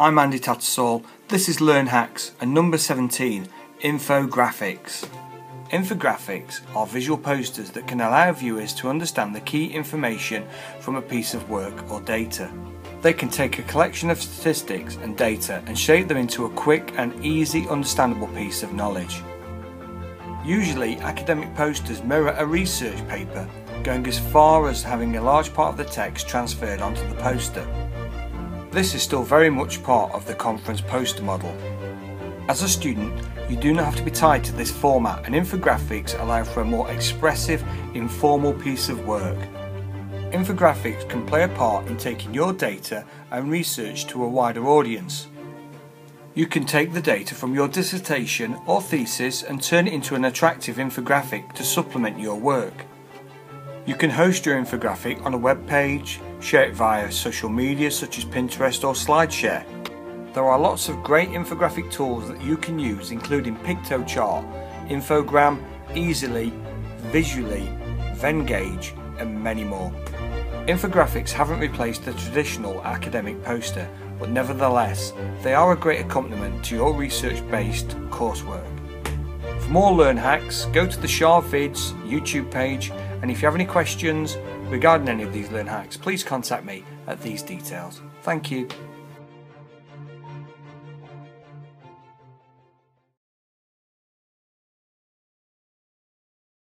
I'm Andy Tattersall, this is Learn Hacks and number 17 Infographics. Infographics are visual posters that can allow viewers to understand the key information from a piece of work or data. They can take a collection of statistics and data and shape them into a quick and easy understandable piece of knowledge. Usually, academic posters mirror a research paper, going as far as having a large part of the text transferred onto the poster. This is still very much part of the conference poster model. As a student, you do not have to be tied to this format and infographics allow for a more expressive, informal piece of work. Infographics can play a part in taking your data and research to a wider audience. You can take the data from your dissertation or thesis and turn it into an attractive infographic to supplement your work. You can host your infographic on a web page, share it via social media such as Pinterest or SlideShare. There are lots of great infographic tools that you can use including Piktochart, Infogram, Easel.ly, Visual.ly, Venngage and many more. Infographics haven't replaced the traditional academic poster, but nevertheless, they are a great accompaniment to your research-based coursework. More Learn Hacks, go to the ScHARR Vids YouTube page and if you have any questions regarding any of these Learn Hacks, please contact me at these details. Thank you.